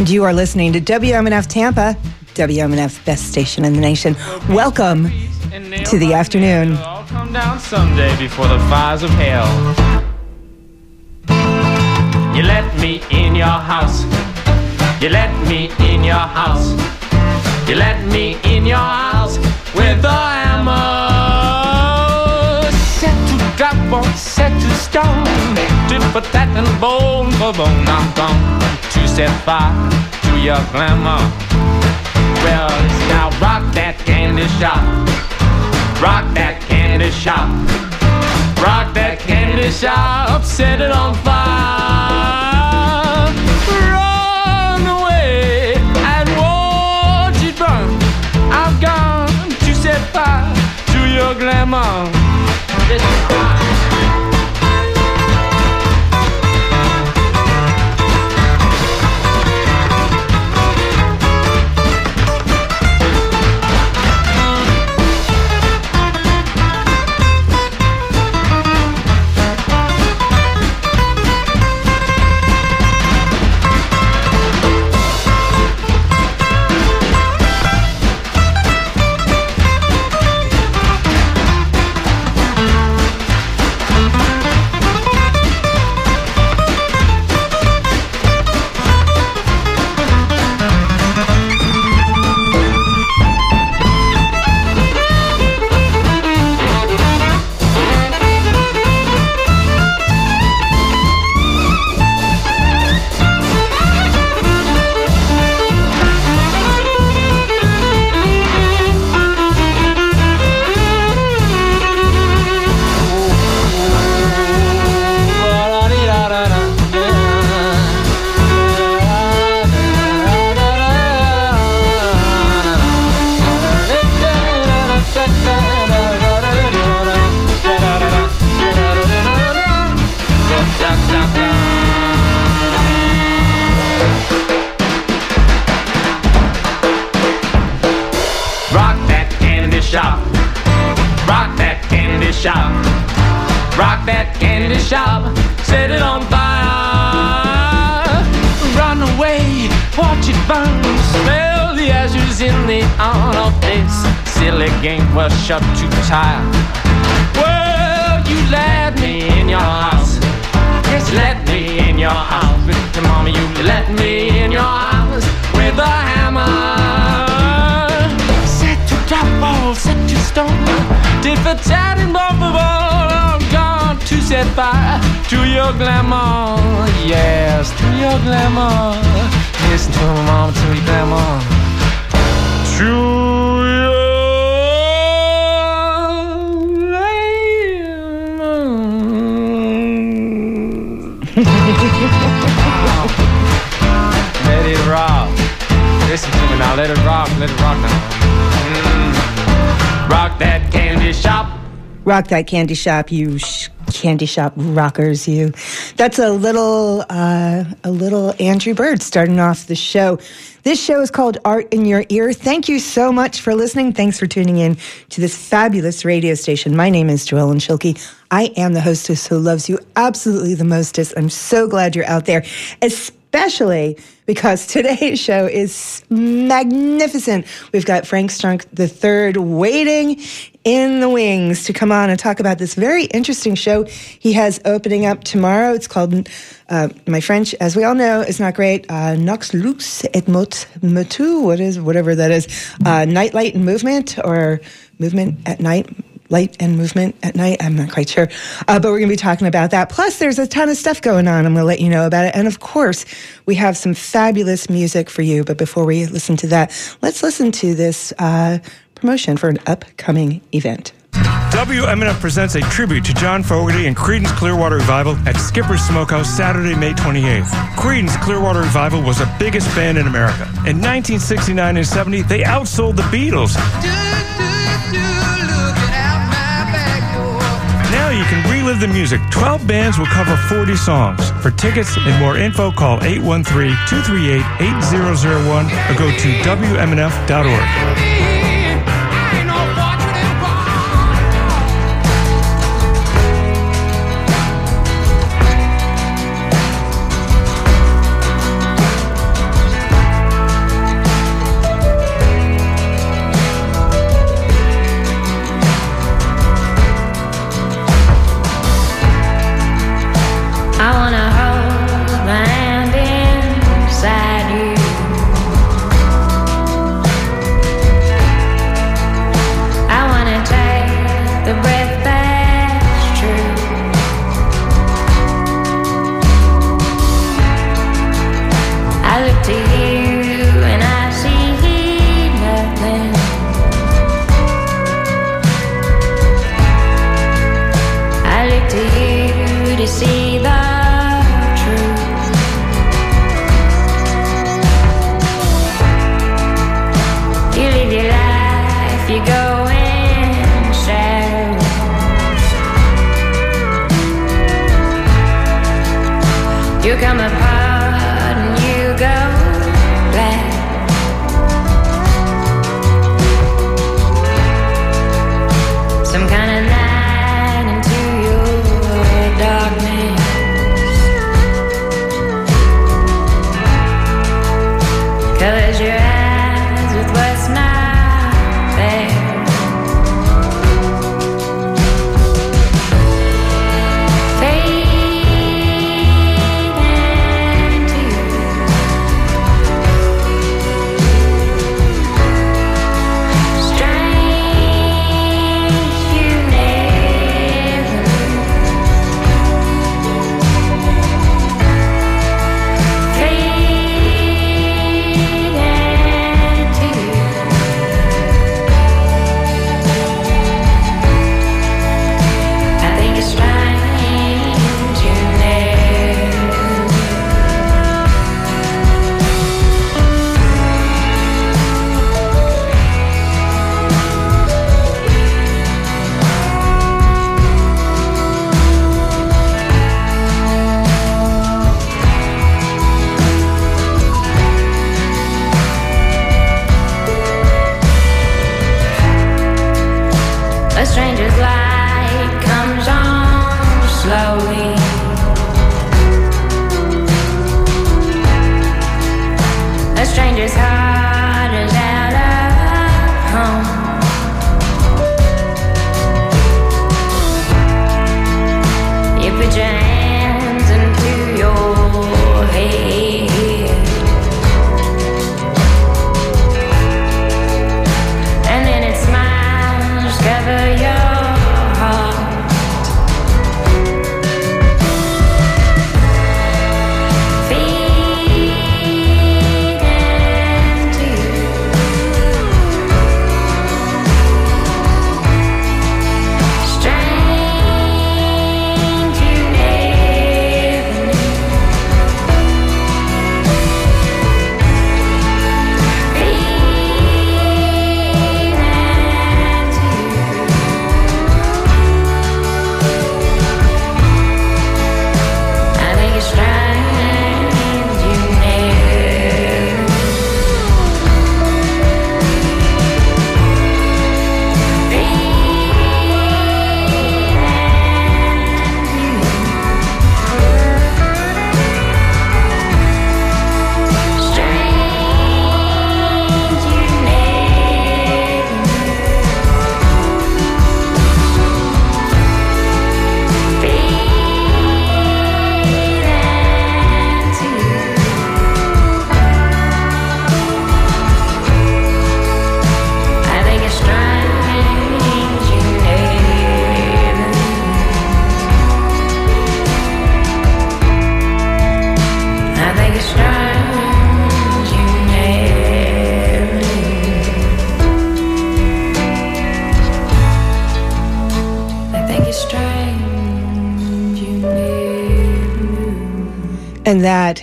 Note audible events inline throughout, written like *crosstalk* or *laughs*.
And you are listening to WMNF Tampa, WMNF best station in the nation. Welcome to the afternoon. Come down someday before the fires of hell. You let me in your house. You let me in your house. You let me in your house with a hammer. Set to drop set to stone. Tat and bone for bone. I'm gone to set fire to your glamour. Well, now rock that candy shop. Rock that candy shop. Rock that candy shop. Set it on fire. Run away and watch it burn. I'm gone to set fire to your glamour. Rock to your glamour. Yes, to your glamour. Listen to my mama, to your glamour. To your glamour. Let it rock. Listen to me now. Let it rock. Let it rock now. Mm. Rock that candy shop. Rock that candy shop, you sh- candy shop rockers, you. That's a little, uh, a little Andrew Bird starting off the show. This show is called Art in Your Ear. Thank you so much for listening. Thanks for tuning in to this fabulous radio station. My name is Joellen Schilke. I am the hostess who loves you absolutely the mostest. I'm so glad you're out there, especially because today's *laughs* show is magnificent. We've got Frank Strunk III waiting in the wings to come on and talk about this very interesting show he has opening up tomorrow. It's called, uh, my French, as we all know, is not great. Uh, Nox Lux et Mot Motu, what is, whatever that is. Uh, night, light, and movement, or movement at night light and movement at night. I'm not quite sure. Uh, but we're going to be talking about that. Plus, there's a ton of stuff going on. I'm going to let you know about it. And of course, we have some fabulous music for you. But before we listen to that, let's listen to this uh, promotion for an upcoming event. WMNF presents a tribute to John Fogerty and Creedence Clearwater Revival at Skipper's Smokehouse Saturday, May 28th. Creedence Clearwater Revival was the biggest band in America. In 1969 and 70, they outsold the Beatles. Now you can relive the music. 12 bands will cover 40 songs. For tickets and more info, call 813-238-8001 or go to WMNF.org.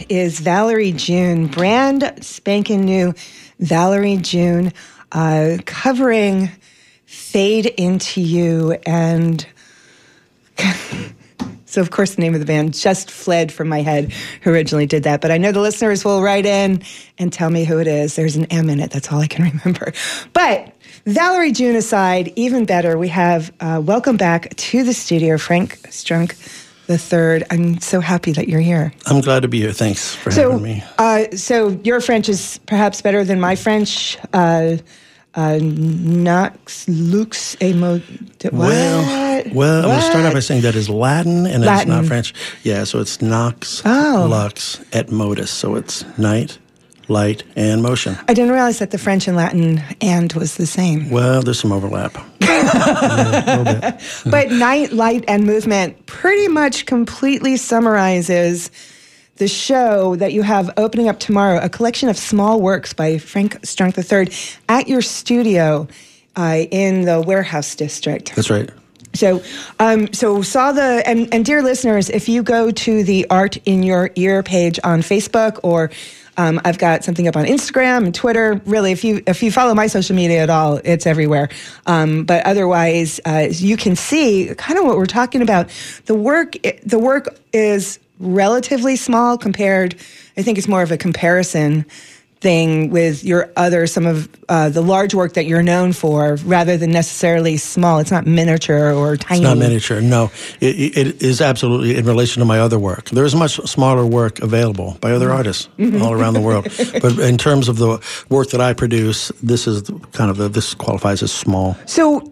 Is Valerie June, brand spanking new Valerie June, uh, covering Fade Into You. And *laughs* so, of course, the name of the band just fled from my head who originally did that. But I know the listeners will write in and tell me who it is. There's an M in it. That's all I can *laughs* remember. But Valerie June aside, even better, we have uh, welcome back to the studio, Frank Strunk the third. I'm so happy that you're here. I'm glad to be here. Thanks for So, having me. uh, so your French is perhaps better than my French. Uh, uh, Nox lux et mo. What? Well, well, I'm going to start off by saying that is Latin and it's not French. Yeah, so it's nox, Oh. lux, et modus. So it's night, light, and motion. I didn't realize that the French and Latin and was the same. Well, there's some overlap. Yeah, a little bit. *laughs* But night, light, and movement pretty much completely summarizes the show that you have opening up tomorrow, a collection of small works by Frank Strunk III at your studio uh, in the Warehouse District. That's right. So, um, so saw the and and dear listeners, if you go to the Art in Your Ear page on Facebook or um, I've got something up on Instagram and Twitter. Really, if you if you follow my social media at all, it's everywhere. Um, but otherwise, uh, you can see kind of what we're talking about. The work the work is relatively small compared. I think it's more of a comparison thing with your other some of uh, the large work that you're known for rather than necessarily small it's not miniature or tiny It's not miniature. No, it, it is absolutely in relation to my other work. There is much smaller work available by other artists all around the world. But in terms of the work that I produce, this is kind of the, this qualifies as small. so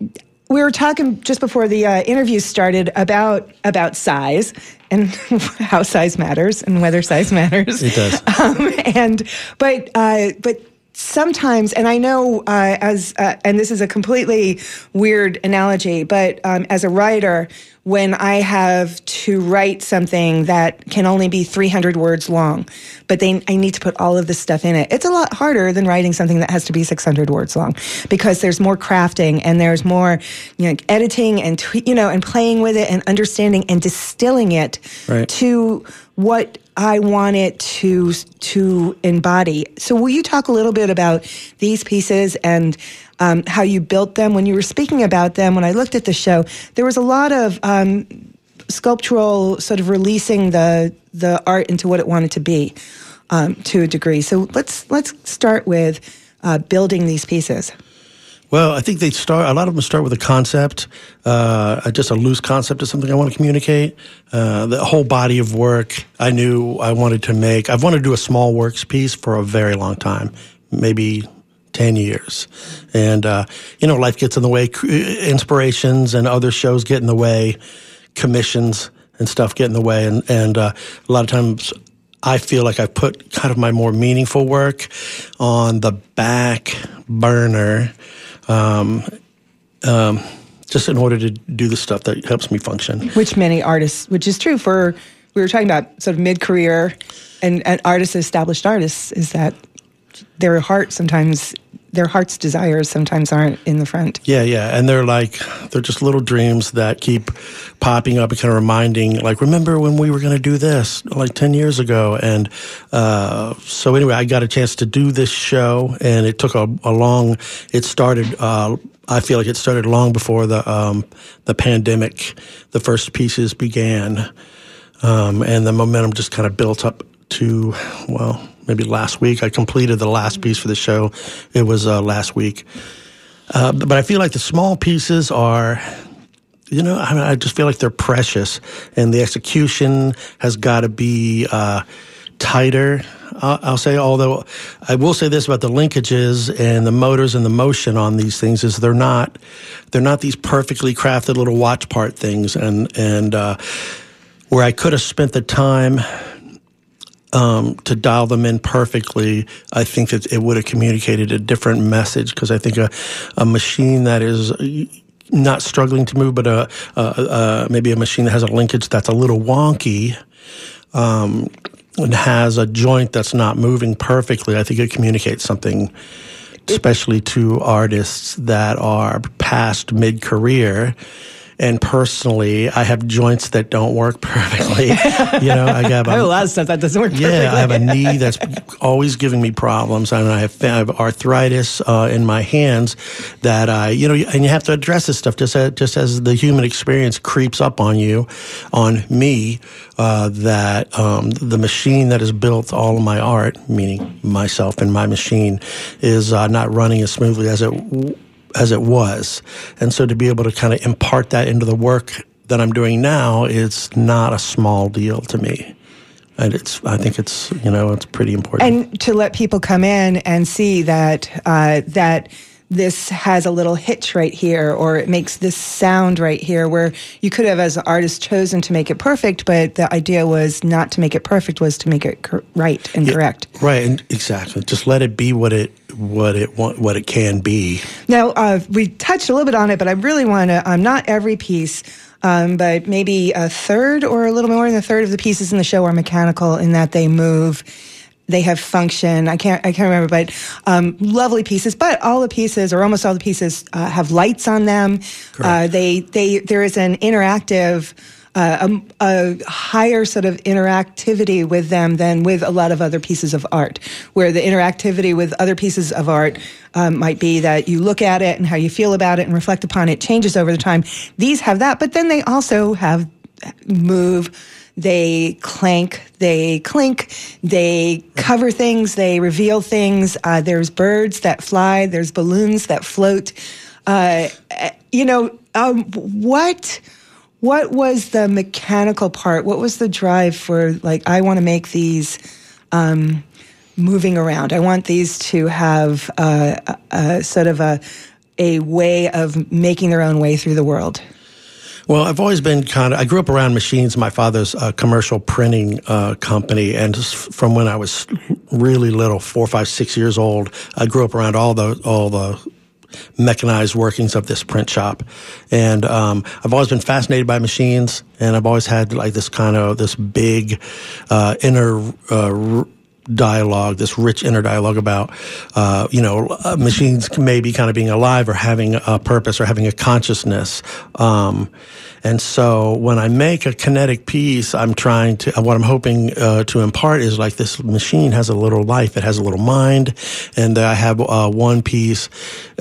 we were talking just before the uh, interview started about about size and *laughs* how size matters and whether size matters It does. *laughs* um, and but uh, but sometimes and i know uh, as uh, and this is a completely weird analogy but um, as a writer when i have to write something that can only be 300 words long but they i need to put all of this stuff in it it's a lot harder than writing something that has to be 600 words long because there's more crafting and there's more you know editing and you know and playing with it and understanding and distilling it Right. to what I want it to to embody. So, will you talk a little bit about these pieces and um, how you built them? When you were speaking about them, when I looked at the show, there was a lot of um, sculptural sort of releasing the the art into what it wanted to be um, to a degree. So, let's let's start with uh, building these pieces. Well, I think they start. A lot of them start with a concept, uh, just a loose concept of something I want to communicate. Uh, the whole body of work I knew I wanted to make. I've wanted to do a small works piece for a very long time, maybe ten years, and uh, you know, life gets in the way. Inspirations and other shows get in the way. Commissions and stuff get in the way, and and uh, a lot of times I feel like I've put kind of my more meaningful work on the back burner, um, um, just in order to do the stuff that helps me function. which many artists, which is true for we were talking about sort of mid career and, and artists, established artists, is that their heart sometimes their heart's desires sometimes aren't in the front. Yeah, yeah, and they're like they're just little dreams that keep popping up and kind of reminding, like, remember when we were going to do this like ten years ago? And uh, so anyway, I got a chance to do this show, and it took a, a long. It started. Uh, I feel like it started long before the um, the pandemic. The first pieces began, um, and the momentum just kind of built up to well, maybe last week. I completed the last piece for the show. It was uh, last week. Uh, but I feel like the small pieces are, you know, I, mean, I just feel like they're precious, and the execution has got to be uh, tighter. I'll, say, although I will say this about the linkages and the motors and the motion on these things is they're not they're not these perfectly crafted little watch part things, and and uh, where I could have spent the time um, to dial them in perfectly, I think that it would have communicated a different message because I think a, a machine that is not struggling to move, but a, a, a maybe a machine that has a linkage that's a little wonky um, and has a joint that's not moving perfectly, I think it communicates something, especially to artists that are past mid career and personally, I have joints that don't work *laughs* perfectly. you know, I got *laughs* I have a lot of stuff that doesn't work yeah, perfectly. I have a knee *laughs* that's always giving me problems, and I have, I have arthritis uh, in my hands that I, you know, and you have to address this stuff just as, just as the human experience creeps up on you, on me. Uh, that um, the machine that has built all of my art, meaning myself and my machine, is uh, not running as smoothly as it w- as it was, and so to be able to kind of impart that into the work that I'm doing now, is not a small deal to me and it's I think it's you know it's pretty important. and to let people come in and see that uh, that this has a little hitch right here, or it makes this sound right here, where you could have, as an artist, chosen to make it perfect, but the idea was not to make it perfect, was to make it cor- right and correct. right, and exactly. Just let it be what it what it want, what it can be. Now, uh, we touched a little bit on it, but I really want to, um, not every piece, um, but maybe a third or a little more than a third of the pieces in the show are mechanical in that they move. They have function. I can't. I can't remember, but um, lovely pieces. But all the pieces, or almost all the pieces, uh, have lights on them. Uh, they. They. There is an interactive uh, a, a higher sort of interactivity with them than with a lot of other pieces of art, where the interactivity with other pieces of art um, might be that you look at it and how you feel about it and reflect upon it changes over the time. These have that, but then they also have move. They clank, they clink, they cover things, they reveal things. Uh, there's birds that fly, there's balloons that float. Uh, you know, um, what what was the mechanical part? What was the drive for like I want to make these um, moving around? I want these to have uh, a, a sort of a a way of making their own way through the world. Well, I've always been kind of. I grew up around machines. My father's uh, commercial printing uh, company, and from when I was really little, four, five, six years old, I grew up around all the all the mechanized workings of this print shop. And um, I've always been fascinated by machines, and I've always had like this kind of this big uh, inner. Uh, dialogue, this rich inner dialogue about, uh, you know, uh, machines maybe kind of being alive or having a purpose or having a consciousness. Um, and so when I make a kinetic piece, I'm trying to, what I'm hoping uh, to impart is like this machine has a little life. It has a little mind. And I have uh, one piece,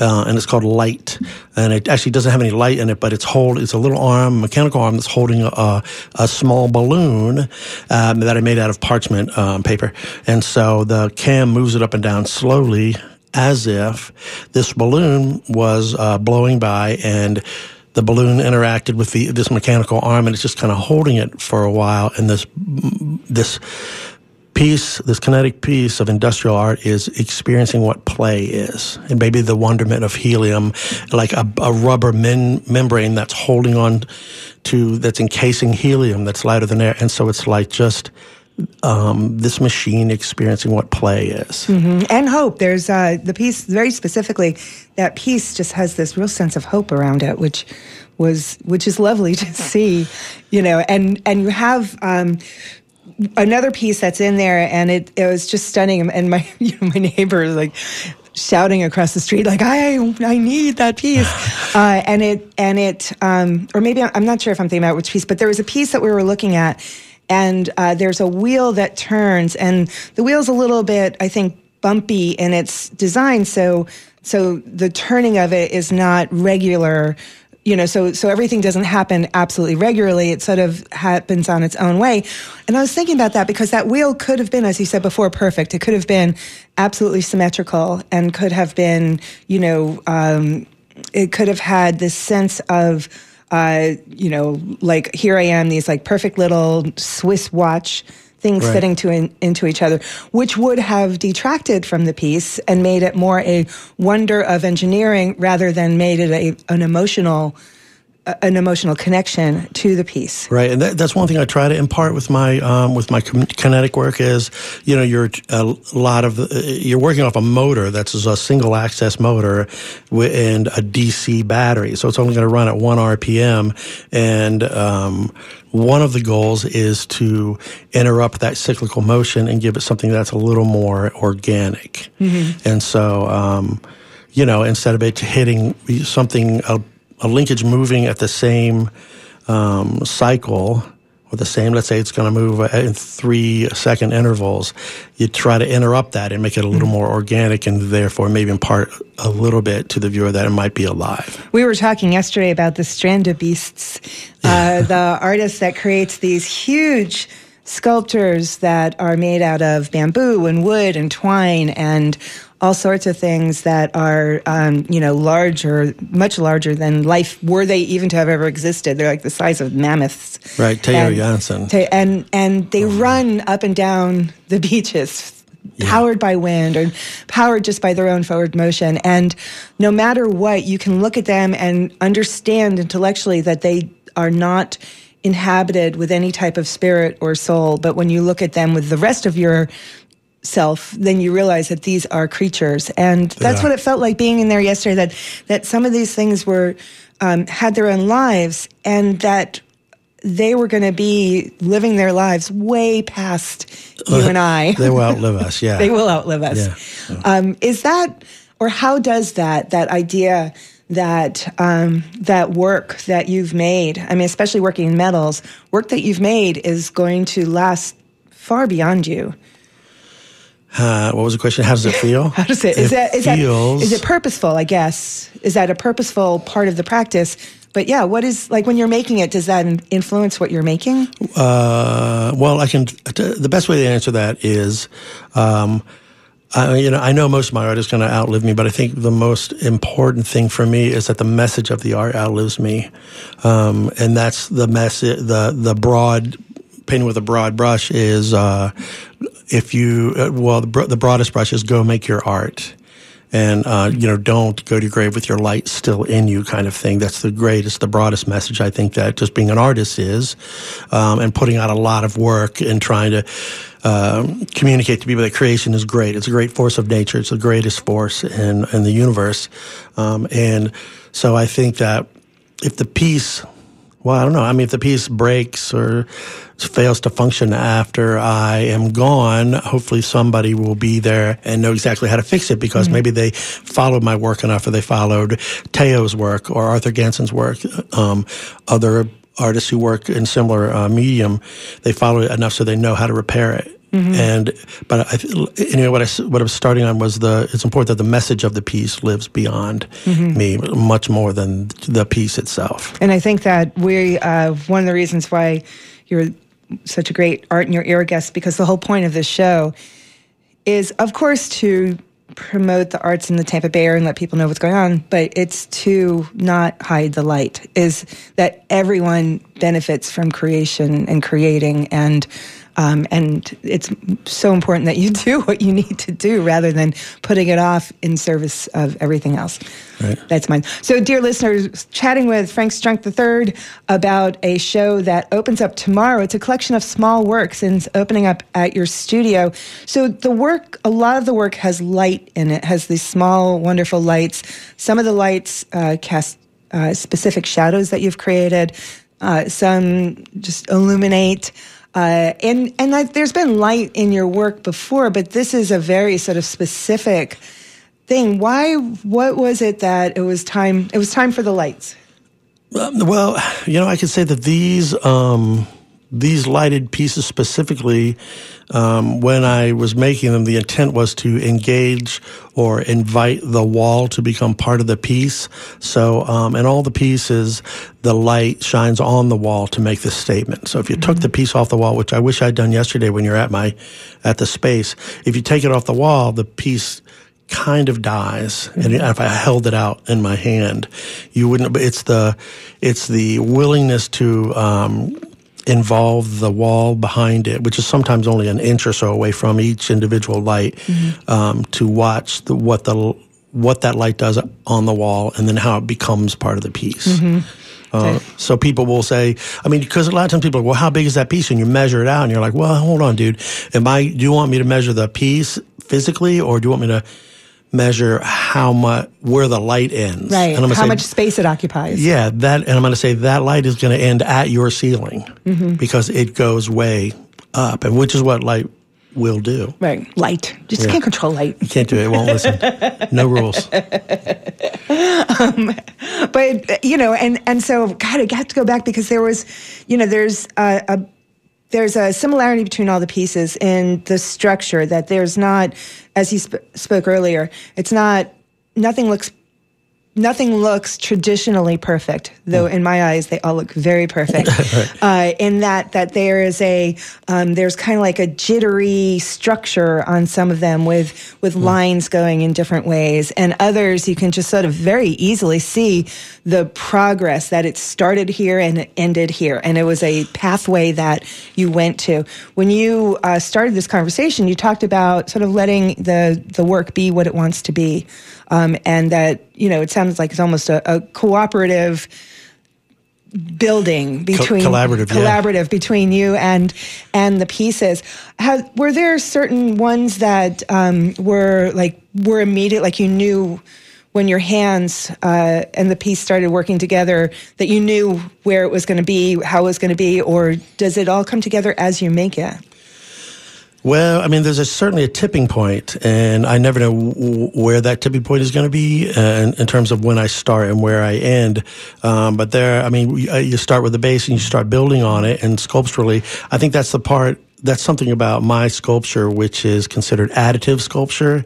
uh, and it's called Light. And it actually doesn't have any light in it, but it's hold, it's a little arm, mechanical arm that's holding a, a small balloon um, that I made out of parchment um, paper. So the cam moves it up and down slowly as if this balloon was uh, blowing by and the balloon interacted with the, this mechanical arm and it's just kind of holding it for a while. And this this piece this kinetic piece of industrial art is experiencing what play is. And maybe the wonderment of helium like a, a rubber men, membrane that's holding on to that's encasing helium that's lighter than air. And so it's like just um, this machine experiencing what play is. Mm-hmm. And hope. There's uh, the piece, very specifically, that piece just has this real sense of hope around it, which was which is lovely to *laughs* see, you know. And and you have um, another piece that's in there, and it it was just stunning. And my *laughs* you know, my neighbor like shouting across the street like I I need that piece, *laughs* uh, and it and it um, or maybe I'm not sure if I'm thinking about which piece, but there was a piece that we were looking at and uh, there's a wheel that turns, and the wheel's a little bit, I think, bumpy in its design. So, so the turning of it is not regular. You know, so so everything doesn't happen absolutely regularly. It sort of happens on its own way. And I was thinking about that because that wheel could have been, as you said before, perfect. It could have been absolutely symmetrical and could have been, you know, um, it could have had this sense of uh, you know, like here I am, these like perfect little Swiss watch things Right. fitting to in, into each other, which would have detracted from the piece and made it more a wonder of engineering rather than made it a, an emotional an emotional connection to the piece. Right, and that, that's one thing I try to impart with my um, with my kinetic work is, you know, you're a lot of you're working off a motor that's a single access motor and a DC battery, so it's only going to run at one RPM, and um, one of the goals is to interrupt that cyclical motion and give it something that's a little more organic, and so. Um, you know, instead of it hitting something a, a linkage moving at the same um, cycle or the same, let's say it's going to move in three second intervals, you try to interrupt that and make it a little more organic and therefore maybe impart a little bit to the viewer that it might be alive. We were talking yesterday about the Strand of Beasts, *laughs* uh, the artist that creates these huge sculptures that are made out of bamboo and wood and twine and all sorts of things that are, um, you know, larger, much larger than life, were they even to have ever existed. They're like the size of mammoths. Right, Theo and, Jansen. and, and they oh. run up and down the beaches, yeah. powered by wind or powered just by their own forward motion. And no matter what, you can look at them and understand intellectually that they are not inhabited with any type of spirit or soul. But when you look at them with the rest of your self, then you realize that these are creatures, and that's yeah. what it felt like being in there yesterday. That that some of these things were um, had their own lives, and that they were going to be living their lives way past you and I. they will *laughs* outlive us. Yeah, they will outlive us. Yeah. Yeah. Um, is that, or how does that that idea? that um, that work that you've made, I mean, especially working in metals, work that you've made is going to last far beyond you. Uh, what was the question? How does it feel? *laughs* How does it? Is it that is feels, that is it purposeful? I guess is that a purposeful part of the practice? But yeah, what is like when you're making it? Does that influence what you're making? Uh, well, I can. The best way to answer that is, um, I, you know, I know most of my art is going to outlive me, but I think the most important thing for me is that the message of the art outlives me, um, and that's the message. The the broad painting with a broad brush is uh, if you uh, well the, the, broadest brush is go make your art. And uh, you know don't go to your grave with your light still in you kind of thing. That's the greatest the broadest message i think that just being an artist is um, and putting out a lot of work and trying to uh, communicate to people that creation is great. It's a great force of nature. It's the greatest force in, in the universe. Um, and so i think that if the piece well, I don't know. I mean, if the piece breaks or fails to function after I am gone, hopefully somebody will be there and know exactly how to fix it because mm-hmm. maybe they followed my work enough or they followed Theo's work or Arthur Ganson's work, um, other artists who work in similar uh, medium. They follow it enough so they know how to repair it. Mm-hmm. And but I, anyway, what I what I was starting on was the it's important that the message of the piece lives beyond mm-hmm. me much more than the piece itself. And I think that we uh, one of the reasons why you're such a great art in your ear guest because the whole point of this show is, of course, to promote the arts in the Tampa Bay area and let people know what's going on, but it's to not hide the light. Is that everyone benefits from creation and creating and um, and it's so important that you *laughs* do what you need to do rather than putting it off in service of everything else. Right. That's mine. So, dear listeners, chatting with Frank Strunk III about a show that opens up tomorrow. It's a collection of small works and it's opening up at your studio. So, the work, a lot of the work has light in it, has these small, wonderful lights. Some of the lights uh, cast uh, specific shadows that you've created, uh, some just illuminate. Uh, and and I, there's been light in your work before, but this is a very sort of specific thing. Why? What was it that it was time? It was time for the lights. Um, well, you know, I could say that these um, these lighted pieces specifically, um, when I was making them, the intent was to engage or invite the wall to become part of the piece. So, um, in all the pieces, the light shines on the wall to make this statement. So, if you mm-hmm. took the piece off the wall, which I wish I'd done yesterday when you're at my at the space, if you take it off the wall, the piece kind of dies and if i held it out in my hand you wouldn't but it's the it's the willingness to um, involve the wall behind it, which is sometimes only an inch or so away from each individual light, mm-hmm. um, to watch the, what the what that light does on the wall, and then how it becomes part of the piece. Mm-hmm. Uh, so people will say, I mean, because a lot of times people are, well, how big is that piece? And you measure it out, and you're like, well, hold on, dude. Am I? Do you want me to measure the piece physically, or do you want me to? Measure how much where the light ends. Right. how say, much space it occupies. Yeah, that and I'm going to say that light is going to end at your ceiling mm-hmm. because it goes way up, and which is what light will do. Right. Light. Just Yeah. can't control light. You can't do it. It won't listen. No *laughs* rules. but you know and and so god i got to go back because there was you know there's a, a there's a similarity between all the pieces in the structure that there's not as you sp- spoke earlier it's not nothing looks nothing looks traditionally perfect, though in my eyes they all look very perfect. *laughs* uh, in that that there is a um, there's kind of like a jittery structure on some of them with with lines going in different ways, and others you can just sort of very easily see the progress that it started here and it ended here, and it was a pathway that you went to. When you uh, started this conversation, you talked about sort of letting the the work be what it wants to be um, and that you know it sounds like it's almost a, a cooperative building between collaborative, yeah. collaborative between you and and the pieces. Have, were there certain ones that um, were like were immediate, like you knew when your hands uh, and the piece started working together that you knew where it was going to be, how it was going to be, or does it all come together as you make it? Well, I mean, there's a, certainly a tipping point, and I never know w- where that tipping point is going to be uh, in, in terms of when I start and where I end. Um, but there, I mean, uh, you start with the base and you start building on it, and sculpturally, I think that's the part. That's something about my sculpture, which is considered additive sculpture.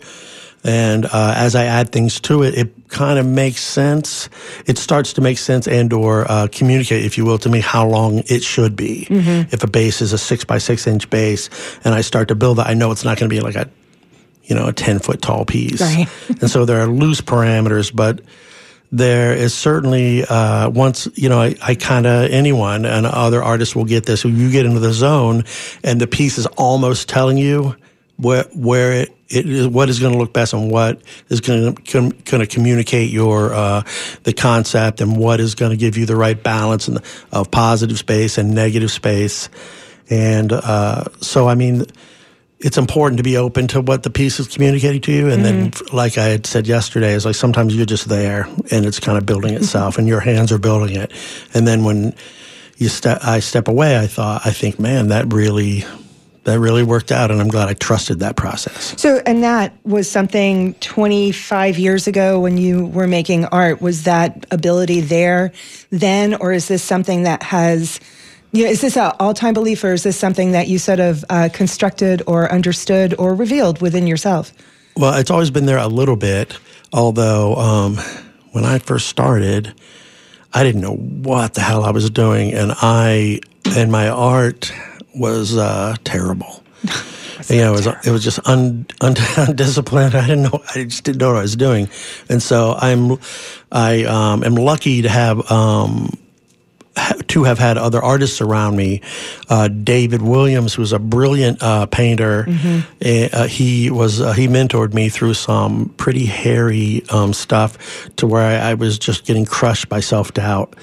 And uh, as I add things to it, it kind of makes sense. It starts to make sense and or uh, communicate, if you will, to me how long it should be. If a base is a six by six inch base, and I start to build that, I know it's not going to be like a, you know, a ten foot tall piece. Right. *laughs* and so there are loose parameters, but there is certainly uh, once you know I, I kind of anyone and other artists will get this. You get into the zone, and the piece is almost telling you where where it, it is, what is going to look best, and what is going to com, going to communicate your uh, the concept, and what is going to give you the right balance and of positive space and negative space, and uh, so I mean it's important to be open to what the piece is communicating to you. And then, like I had said yesterday, is like sometimes you're just there and it's kind of building itself and your hands are building it. And then when you step, I step away, I thought, I think, man, that really, that really worked out. And I'm glad I trusted that process. So, and that was something 25 years ago when you were making art. Was that ability there then, or is this something that has, you know, is this an all time belief, or is this something that you sort of uh, constructed or understood or revealed within yourself? Well, it's always been there a little bit, although um, when I first started, I didn't know what the hell I was doing, and I and my art was uh, terrible. *laughs* you know, it was it was just un, un, *laughs* undisciplined. I didn't know. I just didn't know what I was doing, and so I'm I um, am lucky to have. Um, to have had other artists around me. Uh, David Williams, who was a brilliant uh, painter, eh, uh, he was uh, he mentored me through some pretty hairy um, stuff to where I, I was just getting crushed by self doubt.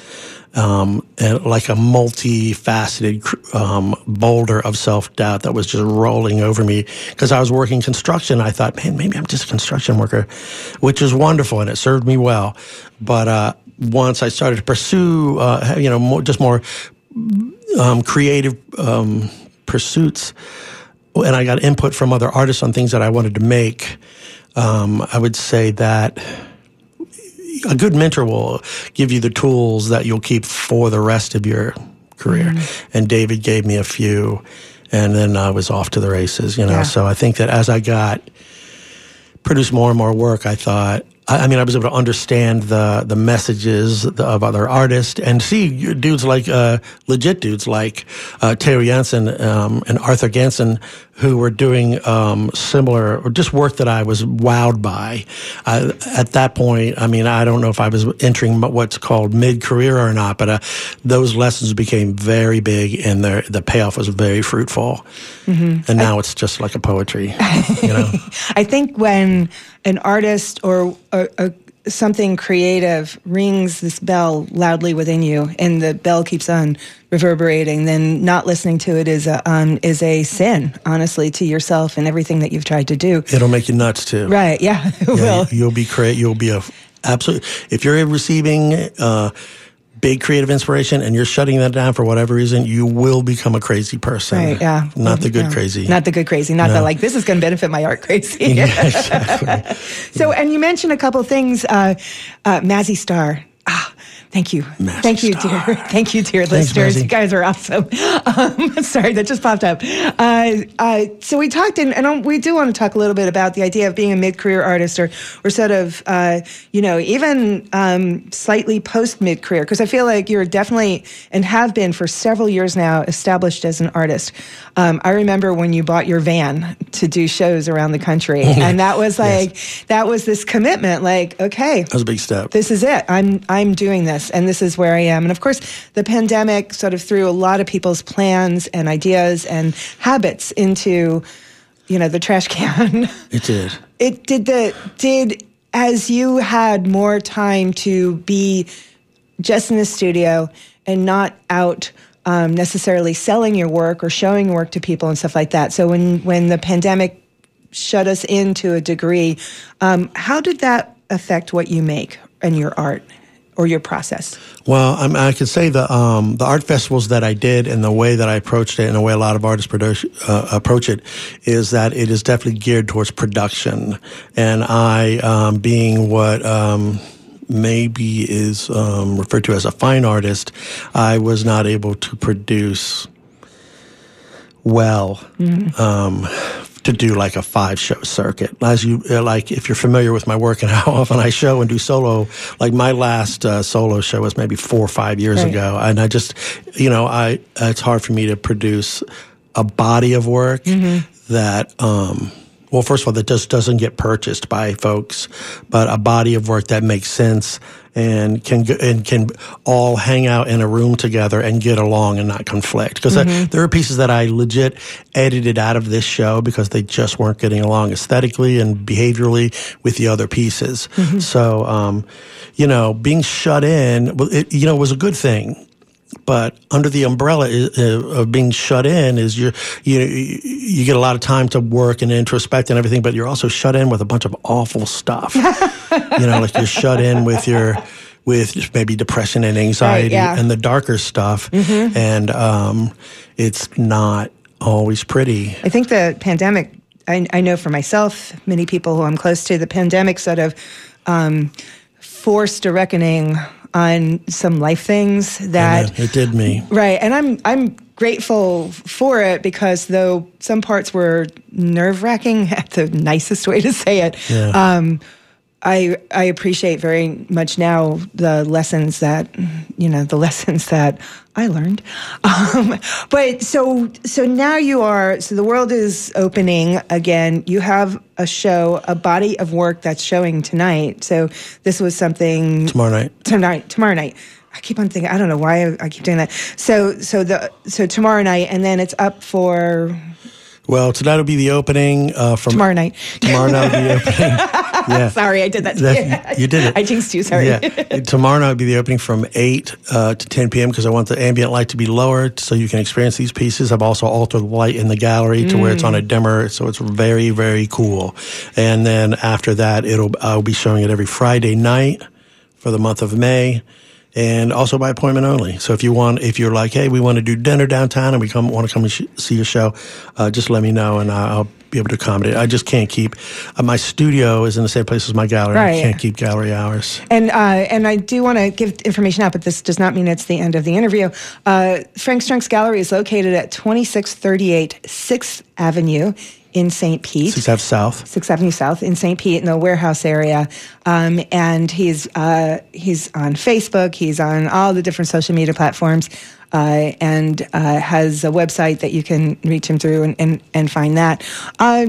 Um, and like a multifaceted um, boulder of self doubt that was just rolling over me because I was working construction. I thought, man, maybe I'm just a construction worker, which was wonderful and it served me well. But uh, once I started to pursue, uh, you know, more, just more um, creative um, pursuits, and I got input from other artists on things that I wanted to make, um, I would say that a good mentor will give you the tools that you'll keep for the rest of your career. Mm-hmm. And David gave me a few, and then I was off to the races. You know, Yeah. so I think that as I got produced more and more work, I thought. I I mean, I was able to understand the the messages of other artists and see dudes like uh, legit dudes like uh, Theo Jansen um, and Arthur Ganson who were doing um, similar or just work that I was wowed by. I, at that point, I mean, I don't know if I was entering what's called mid career or not, but uh, those lessons became very big and the the payoff was very fruitful. And now it's just like a poetry, you know. *laughs* I think when an artist or a, a, something creative rings this bell loudly within you, and the bell keeps on reverberating, then not listening to it is a um, is a sin, honestly, to yourself and everything that you've tried to do. It'll make you nuts too. Right? Yeah, *laughs* it Yeah, will. you- You'll be great. You'll be a absolute. If you're receiving uh, big creative inspiration and you're shutting that down for whatever reason, you will become a crazy person. Right, yeah. Not the good Yeah. crazy. Not the good crazy. Not the like, this is going to benefit my art crazy. *laughs* Yeah, *laughs* exactly. So, and you mentioned a couple things, uh, uh, Mazzy Star. Thank you, Mazzy thank you, Star. dear, *laughs* thank you, dear Thanks, listeners. You guys are awesome. *laughs* Um, sorry, that just popped up. Uh, uh, so we talked, in, and we do want to talk a little bit about the idea of being a mid-career artist, or, or sort of, uh, you know, even um, slightly post mid-career, because I feel like you're definitely and have been for several years now established as an artist. Um, I remember when you bought your van to do shows around the country, *laughs* and that was like that was this commitment. Like, okay, That was a big step. this is it. I'm I'm doing this, and this is where I am. And of course, the pandemic sort of threw a lot of people's plans and ideas and habits into, you know, the trash can. *laughs* It did. it did the did as you had more time to be just in the studio and not out um, necessarily selling your work or showing work to people and stuff like that. So when when the pandemic shut us in to a degree, um, how did that affect what you make and your art or your process? Well, I'm, I can say the um, the art festivals that I did and the way that I approached it, and the way a lot of artists produce, uh, approach it, is that it is definitely geared towards production. And I, um, being what um, maybe is um, referred to as a fine artist, I was not able to produce well um, to do like a five show circuit. As you uh, like, if you're familiar with my work and *laughs* how often I show and do solo, like my last uh, solo show was maybe four or five years Right. ago, and I just, you know, I it's hard for me to produce a body of work that. Um, well, first of all, that just doesn't get purchased by folks, but a body of work that makes sense and can and can all hang out in a room together and get along and not conflict. Because there are pieces that I legit edited out of this show because they just weren't getting along aesthetically and behaviorally with the other pieces. So, um, you know, being shut in, it, you know, was a good thing but under the umbrella of being shut in is you you you get a lot of time to work and introspect and everything, but you're also shut in with a bunch of awful stuff. *laughs* you know, like you're shut in with your with just maybe depression and anxiety yeah. and the darker stuff, and um, it's not always pretty. I think the pandemic, I, I know for myself, many people who I'm close to, the pandemic sort of um, forced a reckoning on some life things that. It did me. Right, and I'm I'm grateful for it because though some parts were nerve wracking, *laughs* the nicest way to say it, Yeah. um, I I appreciate very much now the lessons that you know the *laughs* lessons that I learned. Um, but so so now you are so the world is opening again. You have a show, a body of work that's showing tonight. So this was something Tomorrow night. tonight tomorrow night i keep on thinking i don't know why I, I keep doing that so so the so tomorrow night and then it's up for Well, tonight will be the opening uh, from tomorrow night Tomorrow night will be the opening. *laughs* *laughs* Yeah. sorry i did that, That- you did it. *laughs* i jinxed you sorry Yeah. *laughs* Tomorrow night will be the opening from 8 uh, to 10 p.m. because I want the ambient light to be lowered so you can experience these pieces. I've also altered the light in the gallery to where it's on a dimmer, so it's very, very cool. And then after that, it'll I'll be showing it every Friday night for the month of May. And also by appointment only. So if you want, if you're like, hey, we want to do dinner downtown and we come want to come and sh- see your show, uh, just let me know and I'll be able to accommodate. I just can't keep uh, my studio is in the same place as my gallery. I can't keep gallery hours. And uh, and I do want to give information out, but this does not mean it's the end of the interview. Uh, Frank Strunk's Gallery is located at 2638 6th Avenue in St. Pete. Six Ave South. Sixth Avenue South in St. Pete in the warehouse area, um, and he's uh, he's on Facebook. He's on all the different social media platforms, uh, and uh, has a website that you can reach him through and and, and find that. Uh,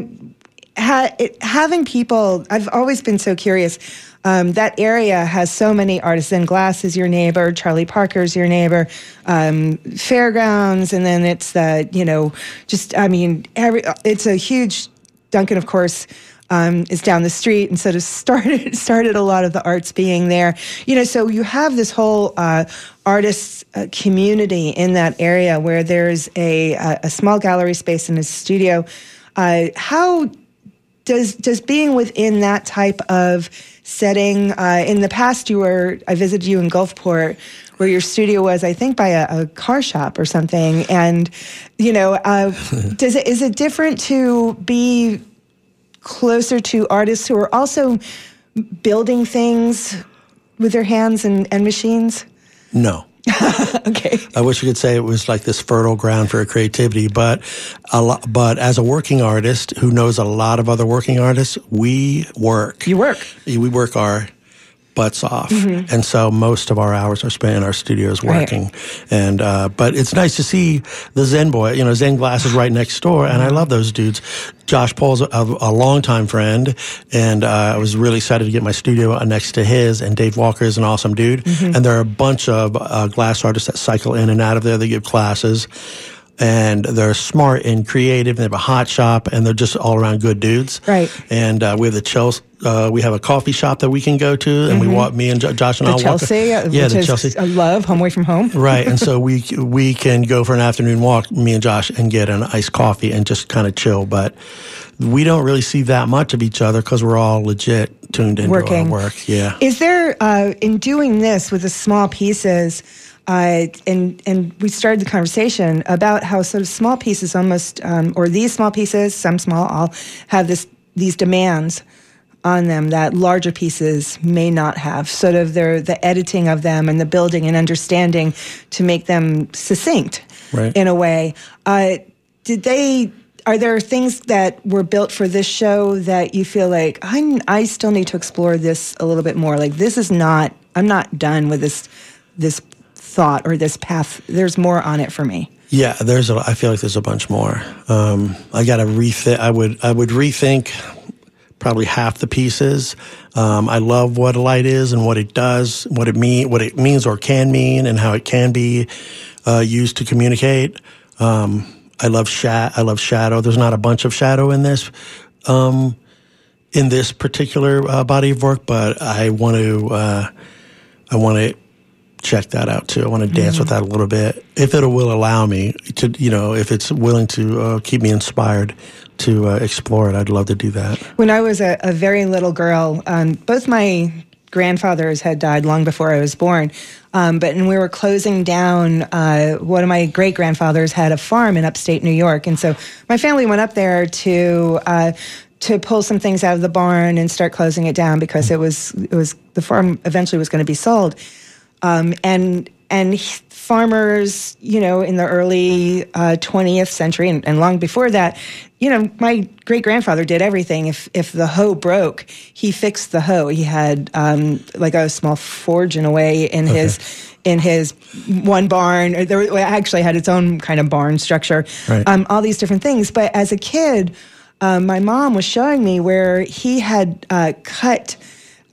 ha- it, having people, I've always been so curious. Um, that area has so many artists. And Glass is your neighbor. Charlie Parker's your neighbor. Um, Fairgrounds, and then it's the you know just I mean every it's a huge. Duncan, of course, um, is down the street, and sort of *laughs* started started a lot of the arts being there. You know, so you have this whole uh, artists uh, community in that area where there's a a, a small gallery space and a studio. Uh, how does does being within that type of setting uh, in the past you were i visited you in gulfport where your studio was, I think, by a, a car shop or something. And you know, uh, *laughs* does it is it different to be closer to artists who are also building things with their hands and, and machines? No. *laughs* Okay. I wish you could say it was like this fertile ground for creativity, but a lo- but as a working artist who knows a lot of other working artists, we work. You work. We work our butts off, Mm-hmm. and so most of our hours are spent in our studios Right. working. And uh, but it's nice to see the Zen boy. You know, Zen Glass is right next door, and I love those dudes. Josh Paul's a, a longtime friend, and uh, I was really excited to get my studio next to his. And Dave Walker is an awesome dude, Mm-hmm. and there are a bunch of uh, glass artists that cycle in and out of there. They give classes. And they're smart and creative. And they have a hot shop, and they're just all around good dudes. Right. And uh, we have the Chelsea. Uh, we have a coffee shop that we can go to, and we walk. Me and Jo- Josh and Mm-hmm. Walk. Chelsea, uh, yeah, the Chelsea. I love home away from home. Right, and so *laughs* we we can go for an afternoon walk, me and Josh, and get an iced coffee and just kind of chill. But we don't really see that much of each other because we're all legit tuned into Working. our work. Yeah, Is there uh, in doing this with the small pieces? Uh, and and we started the conversation about how sort of small pieces almost, um, or these small pieces, some small, all have this these demands on them that larger pieces may not have. Sort of their the editing of them and the building and understanding to make them succinct Right. in a way. Uh, did they? Are there things that were built for this show that you feel like I I still need to explore this a little bit more? Like this is not I'm not done with this this thought or this path. There's more on it for me. yeah. There's a. I feel like there's a bunch more. Um, I got to rethink. I would. I would rethink probably half the pieces. Um, I love what a light is and what it does, what it mean, what it means or can mean, and how it can be uh, used to communicate. Um, I love sha- I love shadow. There's not a bunch of shadow in this, um, in this particular uh, body of work, but I want to. Uh, I want to check that out too. I want to dance with that a little bit, if it will allow me to, you know, if it's willing to uh, keep me inspired to uh, explore it. I'd love to do that. When I was a, a very little girl, um, both my grandfathers had died long before I was born. Um, but when we were closing down, uh, one of my great grandfathers had a farm in upstate New York, and so my family went up there to uh, to pull some things out of the barn and start closing it down because it was it was the farm eventually was going to be sold. Um, and and farmers, you know, in the early uh, 20th century and, and long before that, you know, my great grandfather did everything. If if the hoe broke, he fixed the hoe. He had um, like a small forge in a way in his in his one barn. Or There it actually had its own kind of barn structure. Right. Um, all these different things. But as a kid, um, my mom was showing me where he had uh, cut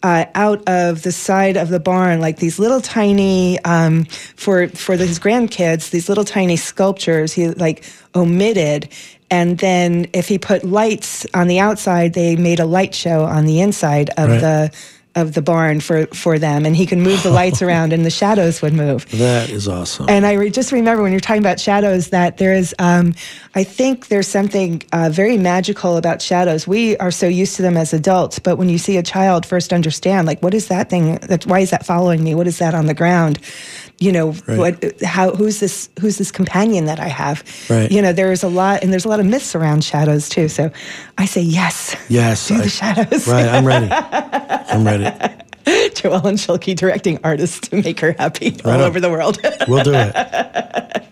uh, out of the side of the barn, like these little tiny um, for for his grandkids, these little tiny sculptures. He like omitted, and then if he put lights on the outside, they made a light show on the inside of Right. the of the barn for for them, and he could move the lights *laughs* around, and the shadows would move. That is awesome. And I re- just remember when you're talking about shadows that there is, um, I think there's something uh, very magical about shadows. We are so used to them as adults, but when you see a child first understand, like, what is that thing? That why is that following me? What is that on the ground? You know, Right. what? How? Who's this? Who's this companion that I have? Right. You know, there's a lot, and there's a lot of myths around shadows too. So, I say yes. yes, Do I- the shadows. right. I'm ready. *laughs* I'm ready. Joellen Schilke directing artists to make her happy all on. over the world. *laughs* We'll do it. *laughs*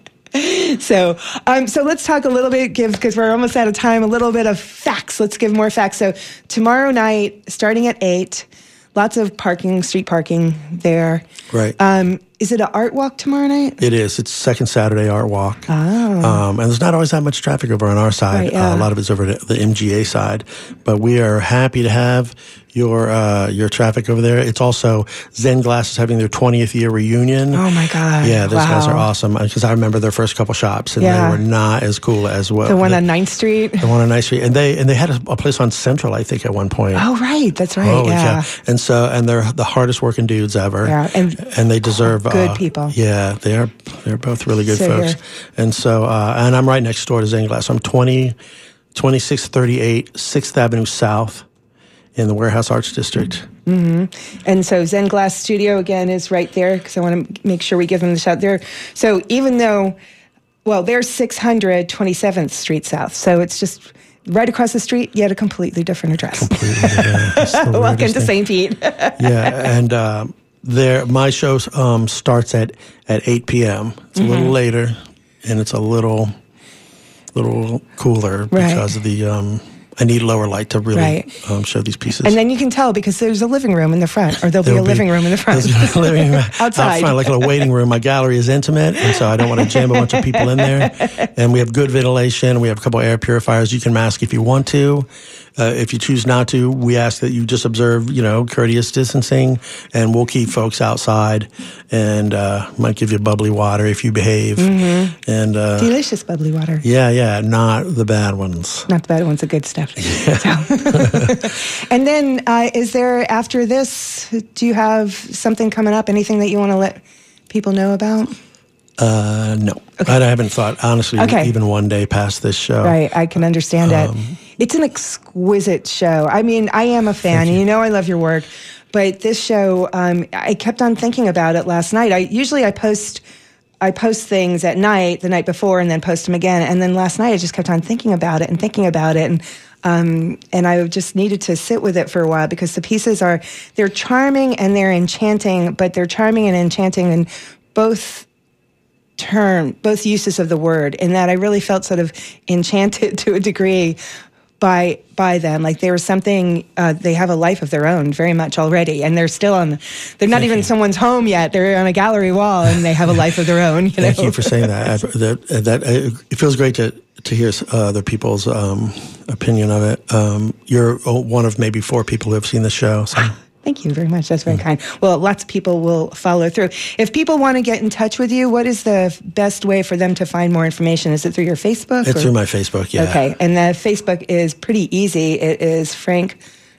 So, um, so let's talk a little bit, give because we're almost out of time. A little bit of facts. Let's give more facts. So, tomorrow night, starting at eight, lots of parking, street parking there. Right. Um, is it an art walk tomorrow night? It is. It's second Saturday art walk. Um, and there's not always that much traffic over on our side. Oh. Right, yeah. uh, a lot of it's over the MGA side. But we are happy to have your uh, your traffic over there. It's also Zen Glass is having their 20th year reunion. Oh my God. Yeah, those guys are awesome. Because I remember their first couple shops, and Yeah. they were not as cool as well. The one the, on 9th Street. the one on Nice Street, and they and they had a, a place on Central, I think, at one point. Oh, right. That's right. Holy yeah. cow. And so, and they're the hardest working dudes ever. Yeah, and and they deserve good uh, people. Yeah, they are. They're both really good So folks. here. And so, uh, and I'm right next door to Zen Glass. I'm 20, 2638 6th Avenue South in the Warehouse Arts District. Mm-hmm. And so Zen Glass Studio again is right there because I want to make sure we give them the shout there. So even though, well, they're 600 27th Street South, so it's just right across the street, yet a completely different address. It's *laughs* the Welcome to. St. Pete. *laughs* yeah, and um, there, my show um, starts at at eight p.m. It's a Mm-hmm. little later, and it's a little little cooler Right. because of the. Um, I need lower light to really Right. um, show these pieces. and then you can tell because there's a living room in the front, or there'll be a There'll living room in the *laughs* front. there's a living room Outside. *laughs* out front, like a waiting room. My gallery is intimate, and so I don't want to jam a bunch of people in there. *laughs* And we have good ventilation. We have a couple air purifiers. You can mask if you want to. Uh, if you choose not to, we ask that you just observe, you know, courteous distancing, and we'll keep folks outside, and uh, might give you bubbly water if you behave. Mm-hmm. And uh, Delicious bubbly water. yeah, yeah, not the bad ones. Not the bad ones, the good stuff. So- *laughs* and then, uh, is there after this? Do you have something coming up? Anything that you want to let people know about? Uh, no, I haven't thought honestly Okay. even one day past this show. Right, I can understand Um, it. It's an exquisite show. I mean, I am a fan, and you know I love your work. But this show, um, I kept on thinking about it last night. I usually I post. I post things at night, the night before, and then post them again. And then last night, I just kept on thinking about it and thinking about it, and um, and I just needed to sit with it for a while because the pieces are they're charming and they're enchanting, but they're charming and enchanting in both term, both uses of the word, in that I really felt sort of enchanted *laughs* to a degree by by them. Like there was something. Uh, they have a life of their own, very much already, and they're still on. They're not even someone's home yet. They're on a gallery wall, and they have a life of their own. You Thank know? you for saying that. I, *laughs* that that uh, it feels great to to hear uh, other people's um, opinion of it. Um, you're uh, one of maybe four people who have seen the show. So *laughs* Thank you very much. That's very kind. Well, lots of people will follow through. If people want to get in touch with you, what is the best way for them to find more information? Is it through your Facebook? it's or- through my Facebook. Yeah. Okay, and the Facebook is pretty easy. It is Frank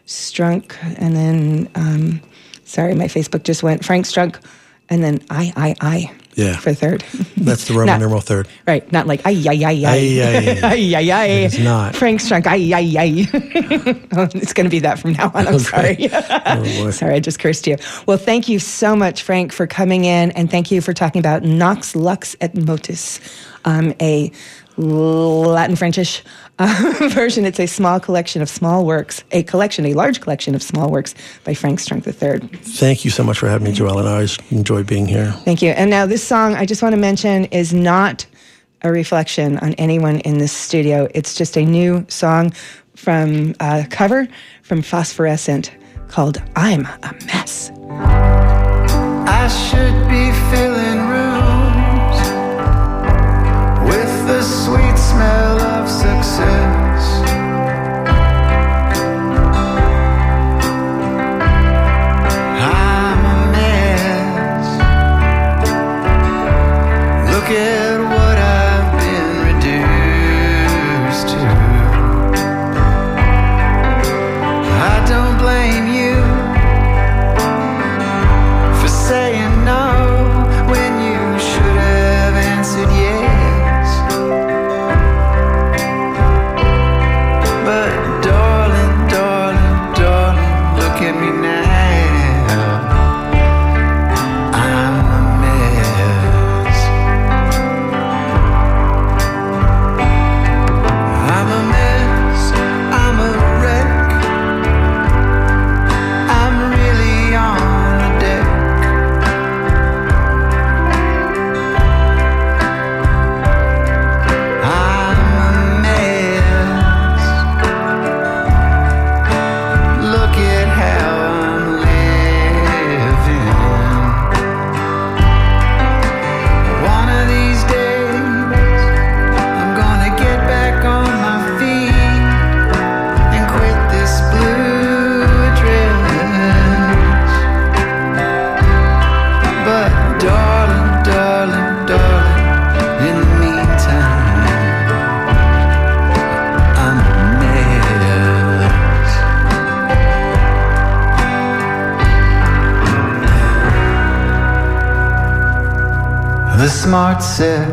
Strunk, and then um, sorry, my Facebook just went Frank Strunk, and then I I I Yeah. for third. That's the Roman Not- numeral third. right, not like ay ay ay ay Ay, ay, ay. *laughs* ay ay ay. It's not. Frank Strunk. Ay ay ay. *laughs* It's going to be that from now on. I'm sorry. Oh. *laughs* Sorry, I just cursed you. Well, thank you so much, Frank, for coming in, and thank you for talking about Nox Lux et Motus, um, a Latin Frenchish uh, *laughs* version. It's a small collection of small works, a collection, a large collection of small works by Frank Strunk III. Thank you so much for having me, Joelle, and I always enjoy being here. Thank you. And now, this song, I just want to mention, is not a reflection on anyone in this studio. It's just a new song from uh, cover from Phosphorescent called I'm a Mess. I should be filling rooms with the sweet smell of success. I'm a mess. Look at The smart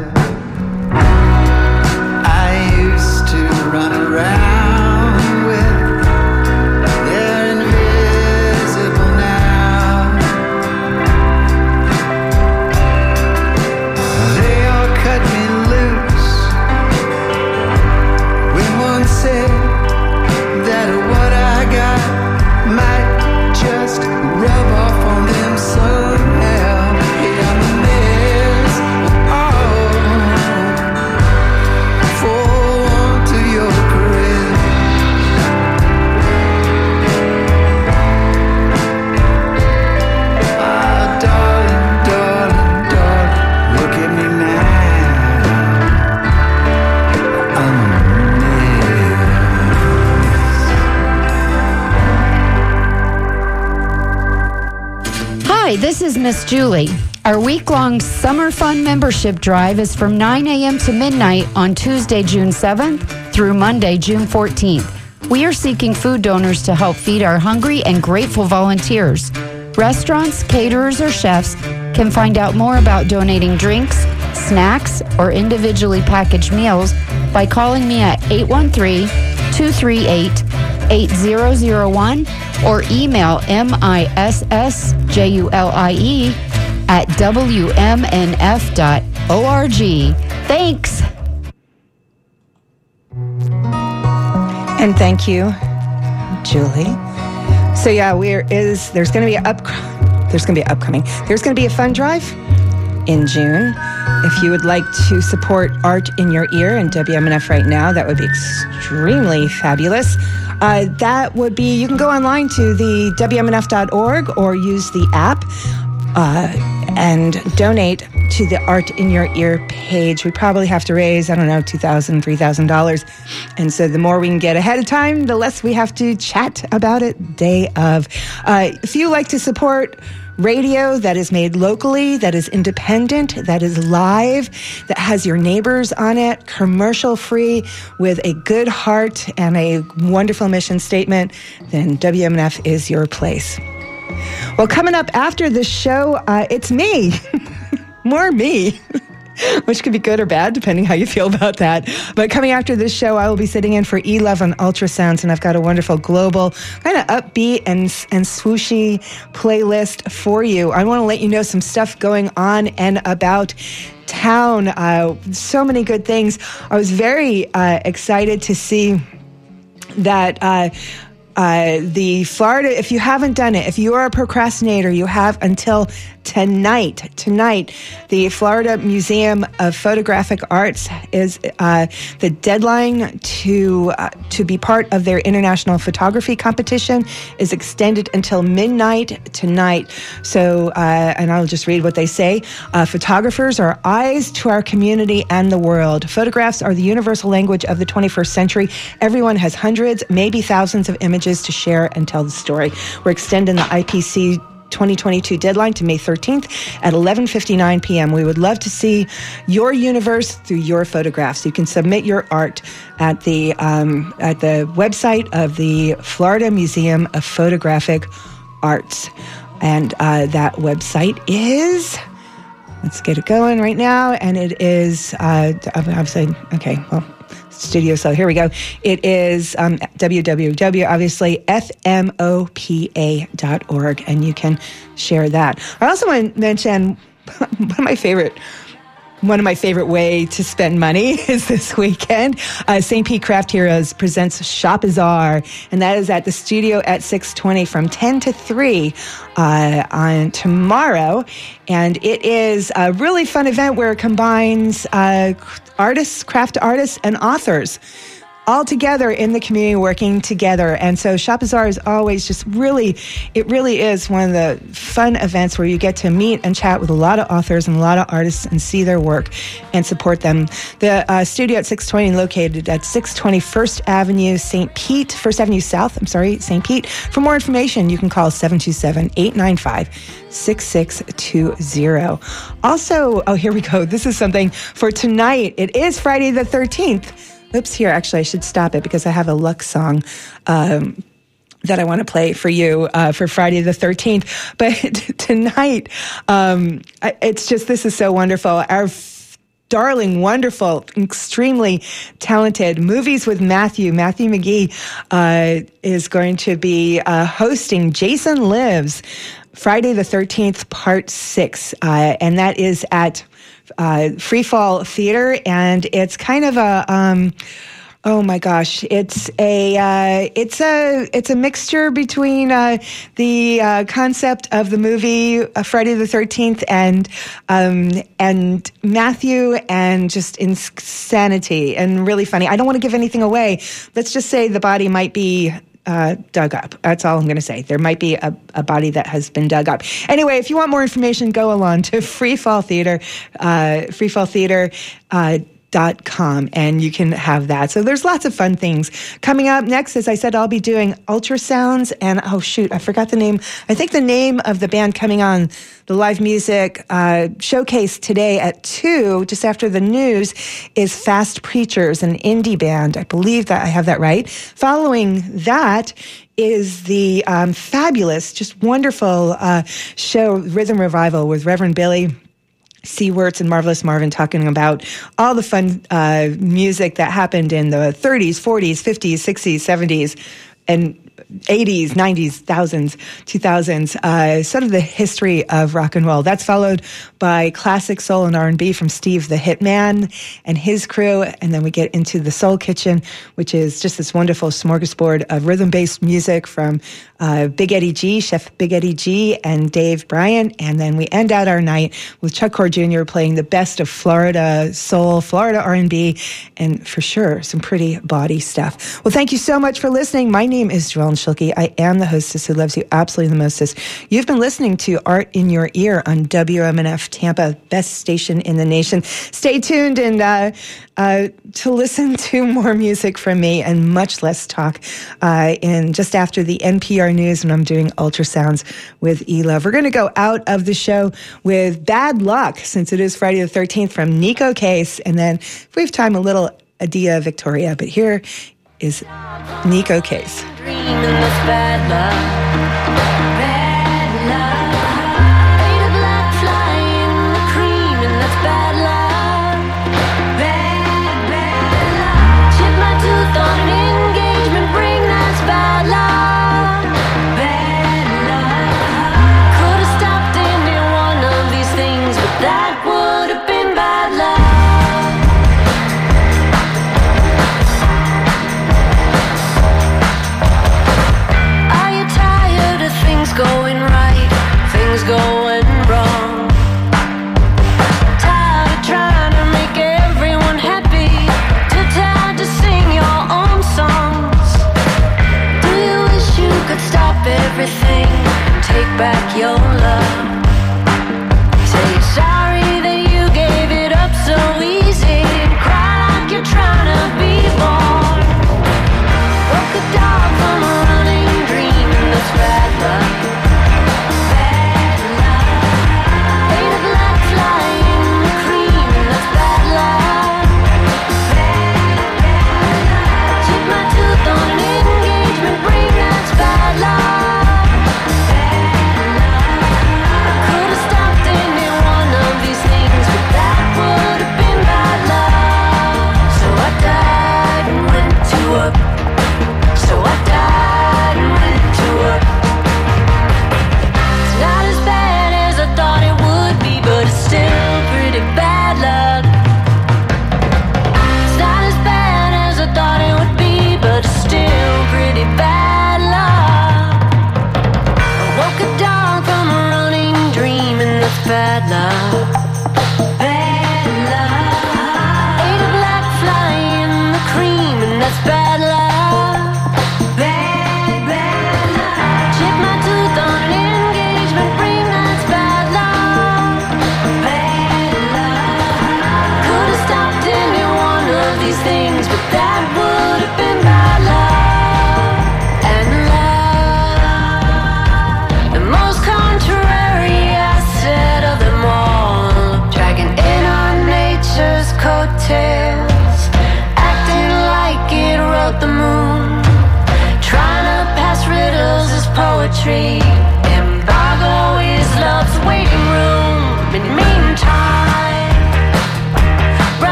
Hi, this is Miss Julie. Our week long summer fun membership drive is from 9 a.m. to midnight on Tuesday, June 7th through Monday, June 14th. We are seeking food donors to help feed our hungry and grateful volunteers. Restaurants, caterers, or chefs can find out more about donating drinks, snacks, or individually packaged meals by calling me at 813 238 8001 or email M-I-S-S-J-U-L-I-E at WMNF.org. Thanks. And thank you, Julie. So yeah, we're is there's going to be up there's going to be upcoming. There's going to be a fun drive in June. If you would like to support art in your ear and WMNF right now, that would be extremely fabulous. Uh, that would be you can go online to the WMNF.org or use the app. Uh, and donate to the Art in Your Ear page. We probably have to raise, I don't know, $2,000, $3,000. And so the more we can get ahead of time, the less we have to chat about it day of. Uh, if you like to support radio that is made locally, that is independent, that is live, that has your neighbors on it, commercial free, with a good heart and a wonderful mission statement, then WMNF is your place. Well, coming up after the show, uh, it's me. *laughs* More me. *laughs* *laughs* Which could be good or bad, depending how you feel about that. But coming after this show, I will be sitting in for E-Love on Ultrasounds, and I've got a wonderful global, kind of upbeat and and swooshy playlist for you. I want to let you know some stuff going on and about town. Uh, so many good things. I was very uh, excited to see that. Uh, uh, the Florida, if you haven't done it, if you are a procrastinator, you have until tonight. Tonight, the Florida Museum of Photographic Arts is uh, the deadline to uh, to be part of their international photography competition is extended until midnight tonight. So, uh, and I'll just read what they say: uh, Photographers are eyes to our community and the world. Photographs are the universal language of the 21st century. Everyone has hundreds, maybe thousands of images to share and tell the story. We're extending the IPC 2022 deadline to May 13th at 11:59 p.m. We would love to see your universe through your photographs. You can submit your art at the um, at the website of the Florida Museum of Photographic Arts, and uh, that website is. Let's get it going right now, and it is. Uh, I'm saying, okay, well studio. So here we go. It is um, www, obviously, fmopa.org, and you can share that. I also want to mention *laughs* one of my favorite one of my favorite way to spend money *laughs* is this weekend. Uh, St. Pete Craft Heroes presents Shop Bazaar, and that is at the studio at 620 from 10 to 3 uh, on tomorrow. And it is a really fun event where it combines uh, artists, craft artists, and authors all together in the community working together. And so Shop Bazaar is always just really, it really is one of the fun events where you get to meet and chat with a lot of authors and a lot of artists and see their work and support them. The uh, studio at 620 located at 620 First Avenue, St. Pete, First Avenue South, I'm sorry, St. Pete. For more information, you can call 727 895 6620. Also, oh, here we go. This is something for tonight. It is Friday the 13th. Oops, here, actually, I should stop it because I have a luck song. Um, that I want to play for you uh, for Friday the 13th. *laughs* But tonight, um, it's just, this is so wonderful. Our darling, wonderful, extremely talented Movies with Matthew, Matthew McGee, uh, is going to be uh, hosting Jason Lives Friday the 13th, part six. Uh, and that is at uh, Free Fall Theater, and it's kind of a. Um, Oh my gosh, it's a uh, it's a it's a mixture between uh, the uh, concept of the movie uh, Friday the Thirteenth and um, and Matthew and just insanity and really funny. I don't want to give anything away. Let's just say the body might be uh, dug up. That's all I'm going to say. There might be a, a, body that has been dug up. Anyway, if you want more information, go along to Free Fall Theater. Uh, Free Fall Theater. Uh, Dot com and you can have that. So there's lots of fun things coming up. Next, as I said, I'll be doing ultrasounds and oh shoot, I forgot the name. I think the name of the band coming on the live music uh, showcase today at two, just after the news, is Fast Preachers, an indie band. I believe that I have that right. Following that is the um, fabulous, just wonderful uh, show Rhythm Revival with Reverend Billy. C. Wirtz and Marvelous Marvin talking about all the fun uh, music that happened in the 30s, 40s, 50s, 60s, 70s, and 80s, 90s, thousands, 2000s, uh, sort of the history of rock and roll. That's followed by classic soul and R&B from Steve the Hitman and his crew, and then we get into the Soul Kitchen, which is just this wonderful smorgasbord of rhythm-based music from uh, Big Eddie G, Chef Big Eddie G, and Dave Bryant. and then we end out our night with Chuck Core Jr. playing the best of Florida soul, Florida R&B, and for sure some pretty body stuff. Well, thank you so much for listening. My name is Joellen Schilke. I am the hostess who loves you absolutely the mostest. You've been listening to Art in Your Ear on WMNF Tampa, best station in the nation. Stay tuned and uh, uh, to listen to more music from me and much less talk uh, in just after the NPR news when I'm doing ultrasounds with E-Love. We're going to go out of the show with Bad Luck since it is Friday the 13th from Neko Case. And then if we have time, a little Adia Victoria. But here is Neko Case.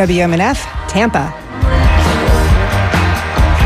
WMNF, Tampa.